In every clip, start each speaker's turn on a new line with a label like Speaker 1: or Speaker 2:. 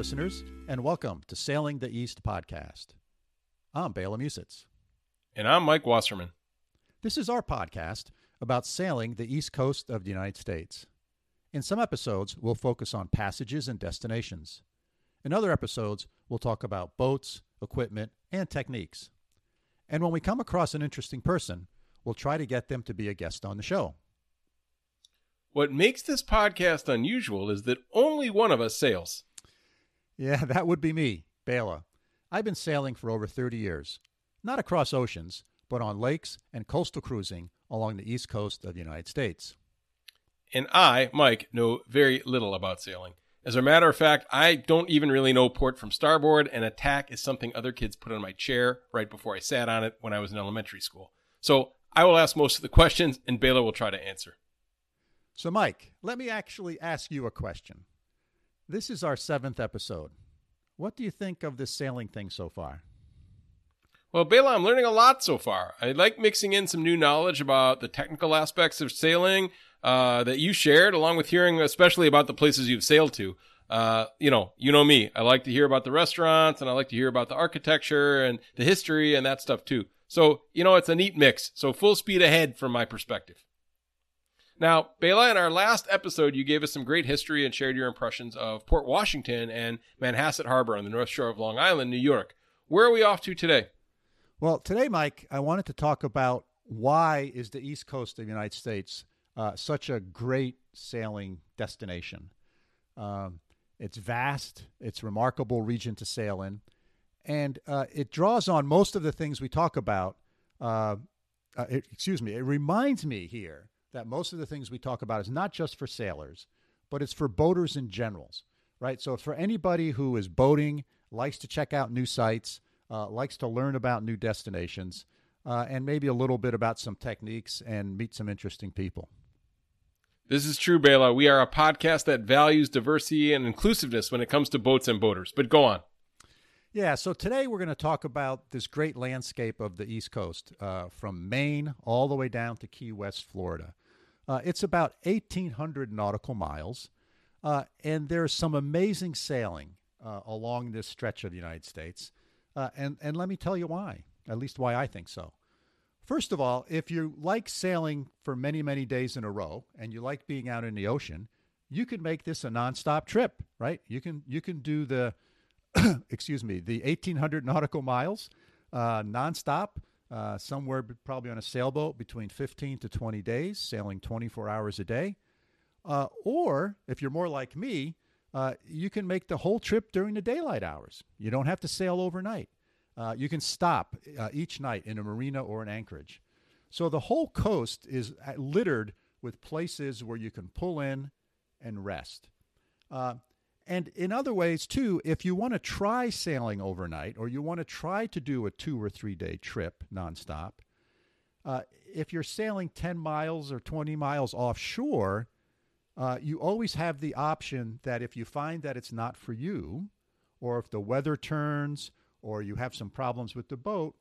Speaker 1: Listeners, and welcome to Sailing the East podcast. I'm Bela Musitz.
Speaker 2: And I'm Mike Wasserman.
Speaker 1: This is our podcast about sailing the east coast of the United States. In some episodes, we'll focus on passages and destinations. In other episodes, we'll talk about boats, equipment, and techniques. And when we come across an interesting person, we'll try to get them to be a guest on the show.
Speaker 2: What makes this podcast unusual is that only one of us sails.
Speaker 1: Yeah, that would be me, Bela. I've been sailing for over 30 years, not across oceans, but on lakes and coastal cruising along the east coast of the United States.
Speaker 2: And I, Mike, know very little about sailing. As a matter of fact, I don't even really know port from starboard, and attack is something other kids put on my chair right before I sat on it when I was in elementary school. So I will ask most of the questions, and Bela will try to answer.
Speaker 1: So, Mike, let me actually ask you a question. This is our seventh episode. What do you think of this sailing thing so far?
Speaker 2: Well, Bela, I'm learning a lot so far. I like mixing in some new knowledge about the technical aspects of sailing uh, that you shared, along with hearing especially about the places you've sailed to. Uh, you know, you know me. I like to hear about the restaurants, and I like to hear about the architecture and the history and that stuff too. So, you know, it's a neat mix. So, full speed ahead from my perspective. Now, Bela, in our last episode, you gave us some great history and shared your impressions of Port Washington and Manhasset Harbor on the north shore of Long Island, New York. Where are we off to today?
Speaker 1: Well, today, Mike, I wanted to talk about why is the East Coast of the United States uh, such a great sailing destination. Um, it's vast, it's remarkable region to sail in, and uh, it draws on most of the things we talk about. Uh, uh it, excuse me, it reminds me here that most of the things we talk about is not just for sailors, but it's for boaters in generals, right? So for anybody who is boating, likes to check out new sites, uh, likes to learn about new destinations, uh, and maybe a little bit about some techniques and meet some interesting people.
Speaker 2: This is true, Bela. We are a podcast that values diversity and inclusiveness when it comes to boats and boaters. But go on.
Speaker 1: Yeah, so today we're going to talk about this great landscape of the East Coast, uh, from Maine all the way down to Key West, Florida. Uh, it's about 1,800 nautical miles, uh, and there's some amazing sailing uh, along this stretch of the United States. Uh, and, and let me tell you why, at least why I think so. First of all, if you like sailing for many, many days in a row and you like being out in the ocean, you can make this a nonstop trip, right? You can you can do the excuse me, the 1800 nautical miles uh, nonstop uh, somewhere probably on a sailboat between 15 to 20 days, sailing 24 hours a day. Uh, or if you're more like me, uh, you can make the whole trip during the daylight hours. You don't have to sail overnight. Uh, you can stop uh, each night in a marina or an anchorage. So the whole coast is littered with places where you can pull in and rest. And in other ways, too, if you want to try sailing overnight or you want to try to do a two or three day trip nonstop, uh, if you're sailing 10 miles or 20 miles offshore, uh, you always have the option that if you find that it's not for you, or if the weather turns, or you have some problems with the boat,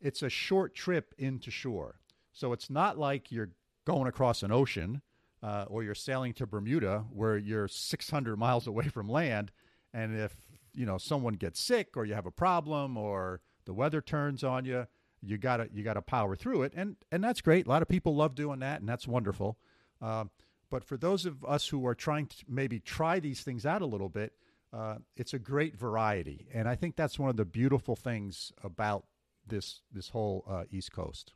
Speaker 1: it's a short trip into shore. So it's not like you're going across an ocean uh, or you're sailing to Bermuda where you're 600 miles away from land, and if you know someone gets sick or you have a problem or the weather turns on you, you gotta you gotta power through it, and and that's great. A lot of people love doing that, and that's wonderful. Uh, but for those of us who are trying to maybe try these things out a little bit, uh, it's a great variety, and I think that's one of the beautiful things about this this whole uh, East Coast.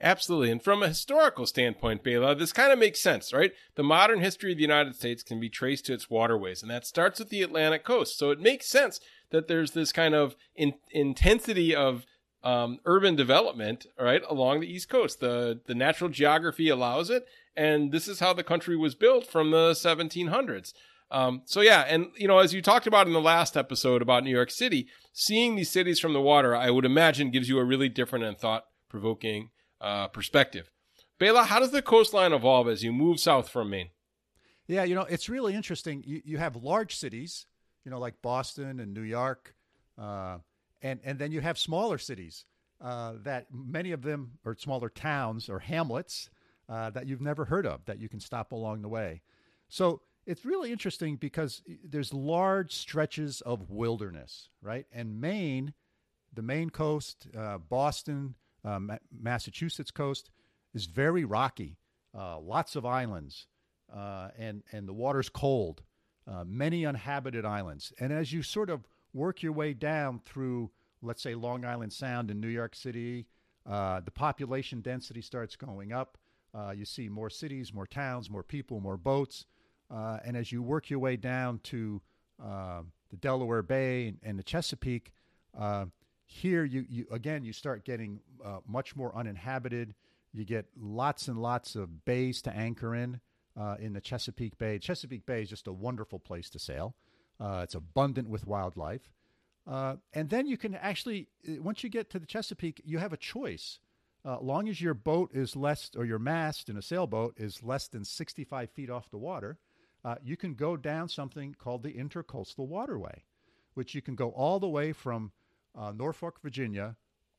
Speaker 2: Absolutely. And from a historical standpoint, Bela, this kind of makes sense, right? The modern history of the United States can be traced to its waterways, and that starts with the Atlantic coast. So it makes sense that there's this kind of in- intensity of um, urban development, right, along the East Coast. The the natural geography allows it, and this is how the country was built from the 1700s. Um, so yeah, and you know, as you talked about in the last episode about New York City, seeing these cities from the water, I would imagine, gives you a really different and thought provoking uh, perspective. Bela, how does the coastline evolve as you move south from Maine?
Speaker 1: Yeah, you know, it's really interesting. You, you have large cities, you know, like Boston and New York, uh, and and then you have smaller cities uh, that many of them are smaller towns or hamlets uh, that you've never heard of that you can stop along the way. So it's really interesting because there's large stretches of wilderness, right? And Maine, the Maine coast, uh, Boston, uh, Massachusetts coast is very rocky, uh, lots of islands, uh, and and the water's cold, uh, many uninhabited islands. And as you sort of work your way down through, let's say, Long Island Sound in New York City, uh, the population density starts going up. Uh, you see more cities, more towns, more people, more boats. and as you work your way down to the Delaware Bay and, and the Chesapeake, here, you, you again, you start getting uh, much more uninhabited. You get lots and lots of bays to anchor in uh, in the Chesapeake Bay. Chesapeake Bay is just a wonderful place to sail. Uh, it's abundant with wildlife. Uh, and then you can actually, uh, once you get to the Chesapeake, you have a choice. Uh, long as your boat is less, or your mast in a sailboat is less than 65 feet off the water, you can go down something called the Intercoastal Waterway, which you can go all the way from uh, Norfolk, Virginia,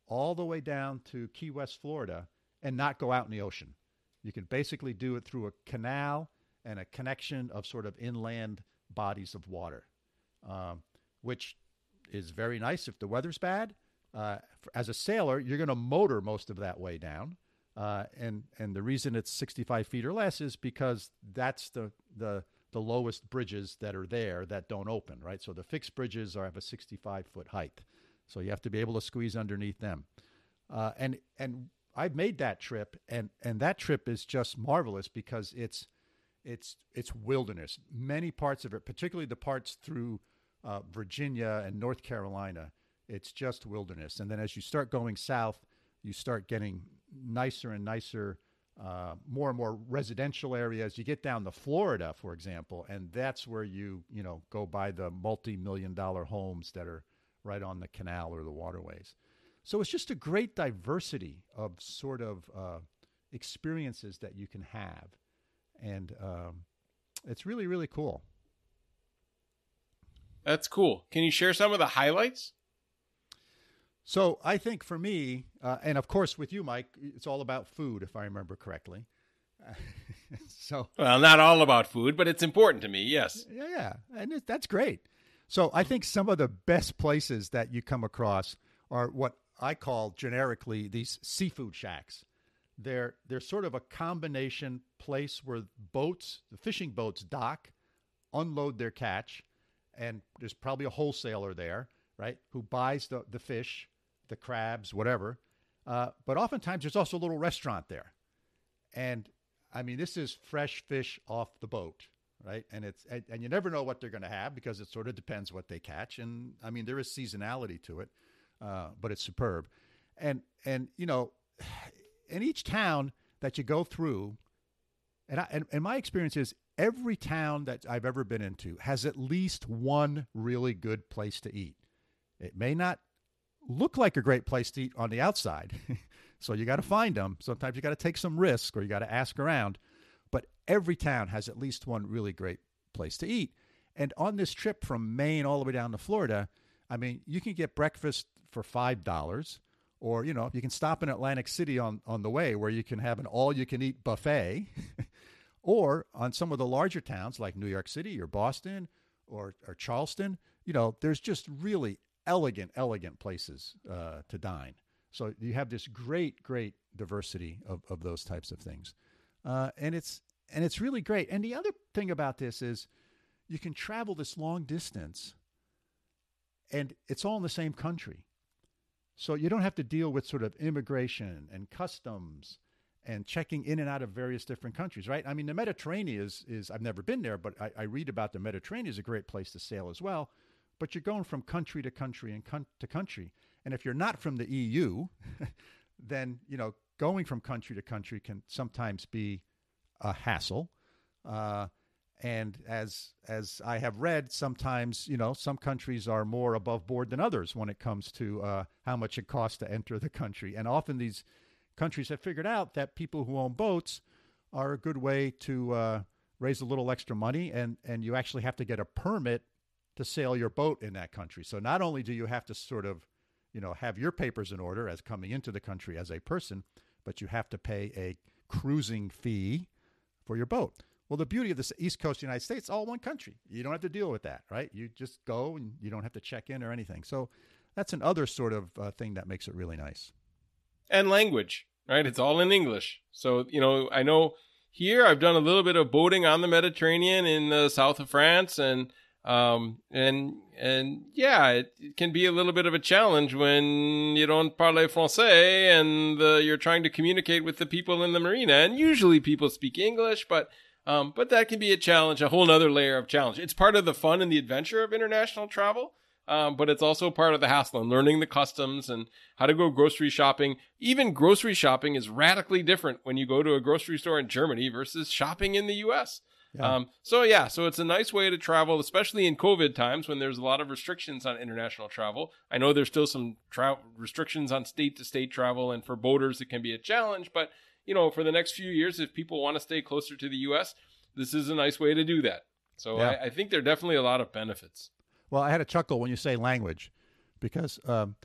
Speaker 1: all the way down to Key West, Florida, and not go out in the ocean. You can basically do it through a canal and a connection of sort of inland bodies of water, um, which is very nice if the weather's bad. Uh, as a sailor, you're going to motor most of that way down. Uh, and and the reason it's 65 feet or less is because that's the the the lowest bridges that are there that don't open, right? So the fixed bridges are have a 65 foot height. So you have to be able to squeeze underneath them. Uh, and and I've made that trip, and and that trip is just marvelous because it's it's it's wilderness. Many parts of it, particularly the parts through uh, Virginia and North Carolina, it's just wilderness. And then as you start going south, you start getting nicer and nicer. Uh, more and more residential areas. You get down to Florida, for example, and that's where you you know go buy the multi-million dollar homes that are right on the canal or the waterways. So it's just a great diversity of sort of uh, experiences that you can have. And um, it's really, really cool.
Speaker 2: That's cool. Can you share some of the highlights?
Speaker 1: So I think for me, uh, and of course with you, Mike, it's all about food, if I remember correctly. so
Speaker 2: well, not all about food, but it's important to me. Yes.
Speaker 1: Yeah, yeah, and it, that's great. So I think some of the best places that you come across are what I call generically these seafood shacks. They're they're sort of a combination place where boats, the fishing boats dock, unload their catch, and there's probably a wholesaler there, right, who buys the, the fish, the crabs, whatever. Uh, but oftentimes there's also a little restaurant there. And I mean, this is fresh fish off the boat right? And it's and, and you never know what they're going to have because it sort of depends what they catch. And I mean, there is seasonality to it, uh, but it's superb. And and you know, in each town that you go through, and I, and, and my experience is every town that I've ever been into has at least one really good place to eat. It may not look like a great place to eat on the outside. so you got to find them. Sometimes you got to take some risk or you got to ask around but every town has at least one really great place to eat. And on this trip from Maine all the way down to Florida, I mean, you can get breakfast for five dollars, or you know, you can stop in Atlantic City on on the way where you can have an all-you-can-eat buffet, or on some of the larger towns like New York City or Boston or or Charleston. You know, there's just really elegant, elegant places uh, to dine. So you have this great, great diversity of, of those types of things uh, and it's and it's really great. And the other thing about this is, you can travel this long distance, and it's all in the same country. So you don't have to deal with sort of immigration and customs and checking in and out of various different countries, right? I mean, the Mediterranean is, is I've never been there, but I, I read about the Mediterranean is a great place to sail as well. But you're going from country to country and con- to country. And if you're not from the EU, then, you know, going from country to country can sometimes be a hassle. Uh, and as as I have read, sometimes you know some countries are more above board than others when it comes to uh, how much it costs to enter the country. And often these countries have figured out that people who own boats are a good way to uh, raise a little extra money, and and you actually have to get a permit to sail your boat in that country. So not only do you have to sort of you know have your papers in order as coming into the country as a person, but you have to pay a cruising fee for your boat. Well, the beauty of the East Coast United States, all one country. You don't have to deal with that, right? You just go and you don't have to check in or anything. So that's another sort of uh, thing that makes it really nice.
Speaker 2: And language, right? It's all in English. So, you know, I know here I've done a little bit of boating on the Mediterranean in the south of France and um and and yeah it, it, can be a little bit of a challenge when you don't parle français and the, you're trying to communicate with the people in the marina and usually people speak english but um, but that can be a challenge, a whole other layer of challenge. It's part of the fun and the adventure of international travel. Um, but it's also part of the hassle and learning the customs and how to go grocery shopping. Even grocery shopping is radically different when you go to a grocery store in Germany versus shopping in the US. Yeah. Um, so yeah, so it's a nice way to travel, especially in COVID times when there's a lot of restrictions on international travel. I know there's still some tra- restrictions on state to state travel, and for boaters it can be a challenge. But you know, for the next few years, if people want to stay closer to the U.S., this is a nice way to do that. So yeah. I, I, think there are definitely a lot of benefits.
Speaker 1: Well, I had a chuckle when you say language, because um,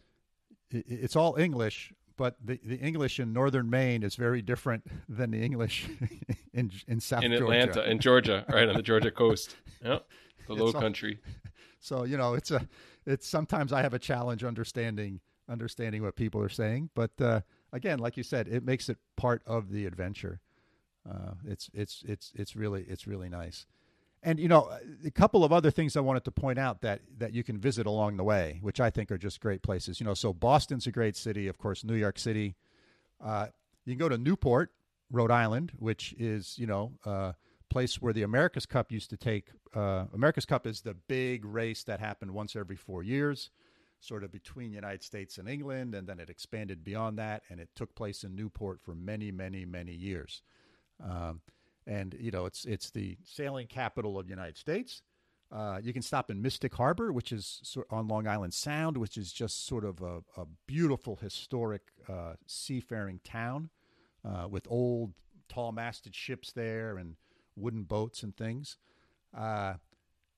Speaker 1: it, it's all English, but the, the English in northern Maine is very different than the English in in South
Speaker 2: in Atlanta,
Speaker 1: Georgia.
Speaker 2: in Georgia, right on the Georgia coast, yeah, the Low Country.
Speaker 1: So you know, it's a it's sometimes I have a challenge understanding understanding what people are saying, but uh, again, like you said, it makes it part of the adventure. Uh, it's it's it's it's really it's really nice. And you know, a couple of other things I wanted to point out that that you can visit along the way, which I think are just great places. You know, so Boston's a great city, of course. New York City. Uh, you can go to Newport, Rhode Island, which is you know a place where the America's Cup used to take. Uh, America's Cup is the big race that happened once every four years sort of between United States and England, and then it expanded beyond that, and it took place in Newport for many, many, many years. Um, and you know, it's it's the sailing capital of the United States. Uh, you can stop in Mystic Harbor, which is on Long Island Sound, which is just sort of a, a beautiful historic uh, seafaring town uh, with old tall masted ships there and wooden boats and things. Uh,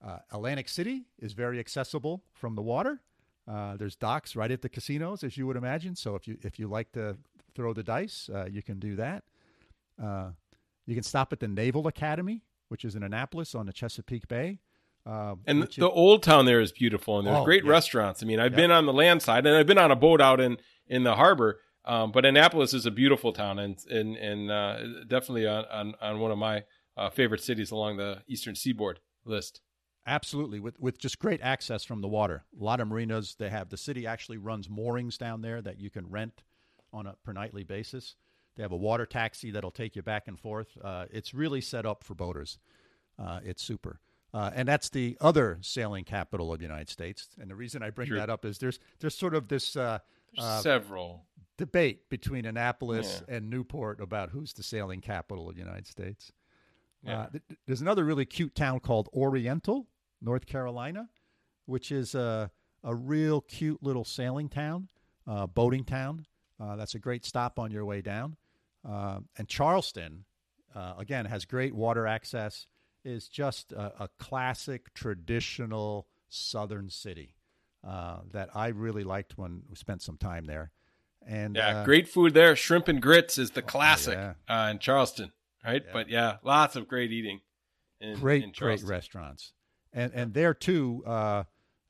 Speaker 1: uh, Atlantic City is very accessible from the water. Uh, there's docks right at the casinos, as you would imagine. So if you if you like to throw the dice, uh, you can do that. Uh, you can stop at the Naval Academy, which is in Annapolis on the Chesapeake Bay.
Speaker 2: Uh, and the, old town there is beautiful, and there's oh, great yeah. restaurants. I mean, I've yeah. been on the land side, and I've been on a boat out in in the harbor. Um, but Annapolis is a beautiful town, and and and uh, definitely on, on, on one of my uh, favorite cities along the eastern seaboard list.
Speaker 1: Absolutely, with with just great access from the water. A lot of marinas they have. The city actually runs moorings down there that you can rent on a per nightly basis. They have a water taxi that'll take you back and forth. Uh, it's really set up for boaters. Uh, it's super. Uh, and that's the other sailing capital of the United States. And the reason I bring sure. that up is there's there's sort of this uh,
Speaker 2: uh, several
Speaker 1: debate between Annapolis yeah. and Newport about who's the sailing capital of the United States. Yeah. Uh, th- there's another really cute town called Oriental, North Carolina, which is a, a real cute little sailing town, uh, boating town. Uh, that's a great stop on your way down. Uh, and Charleston, uh, again, has great water access, is just a, a classic, traditional southern city uh, that I really liked when we spent some time there. And
Speaker 2: yeah, uh, great food there. Shrimp and grits is the oh, classic yeah. in Charleston, right? Yeah. But yeah, lots of great eating.
Speaker 1: In, great, in great restaurants and and there too, uh,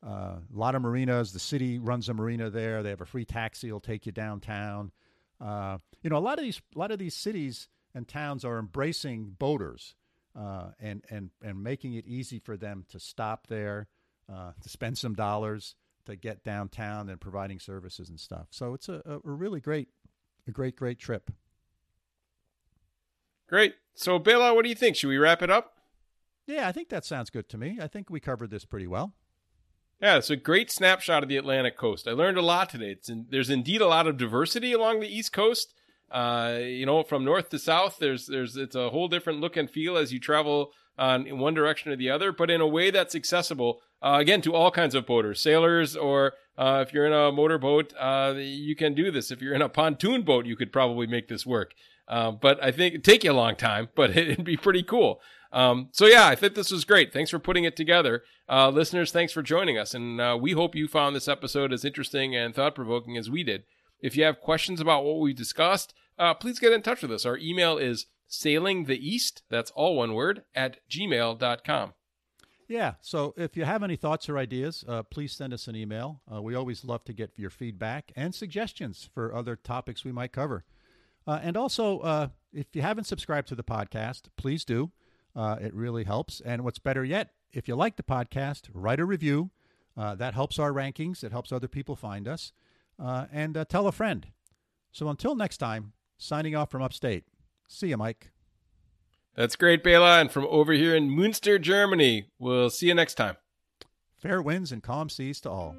Speaker 1: uh, a lot of marinas. The city runs a marina there. They have a free taxi. will take you downtown. Uh, you know, a lot of these a lot of these cities and towns are embracing boaters uh, and and and making it easy for them to stop there, uh, to spend some dollars, to get downtown and providing services and stuff. So it's a, a really great, a great, great trip.
Speaker 2: Great. So, Bela, what do you think? Should we wrap it up?
Speaker 1: Yeah, I think that sounds good to me. I think we covered this pretty well.
Speaker 2: Yeah, it's a great snapshot of the Atlantic coast. I learned a lot today. It's in, there's indeed a lot of diversity along the East Coast. Uh, you know, from north to south, there's there's it's a whole different look and feel as you travel on in one direction or the other, but in a way that's accessible uh, again to all kinds of boaters, sailors, or uh, if you're in a motorboat, uh, you can do this. If you're in a pontoon boat, you could probably make this work. Uh, but I think it'd take you a long time, but it'd be pretty cool. Um, so yeah, I think this was great. Thanks for putting it together. Uh, listeners, thanks for joining us. And uh, we hope you found this episode as interesting and thought provoking as we did. If you have questions about what we discussed, please get in touch with us. Our email is sailingtheeast, that's all one word, at gmail.com.
Speaker 1: Yeah. So if you have any thoughts or ideas, uh, please send us an email. Uh, we always love to get your feedback and suggestions for other topics we might cover. Uh, and also, uh, if you haven't subscribed to the podcast, please do. Uh, it really helps. And what's better yet, if you like the podcast, write a review. Uh, that helps our rankings, it helps other people find us. and tell a friend. So until next time, signing off from upstate. See you, Mike.
Speaker 2: That's great. And from over here in Munster, Germany, we'll see you next time.
Speaker 1: Fair winds and calm seas to all.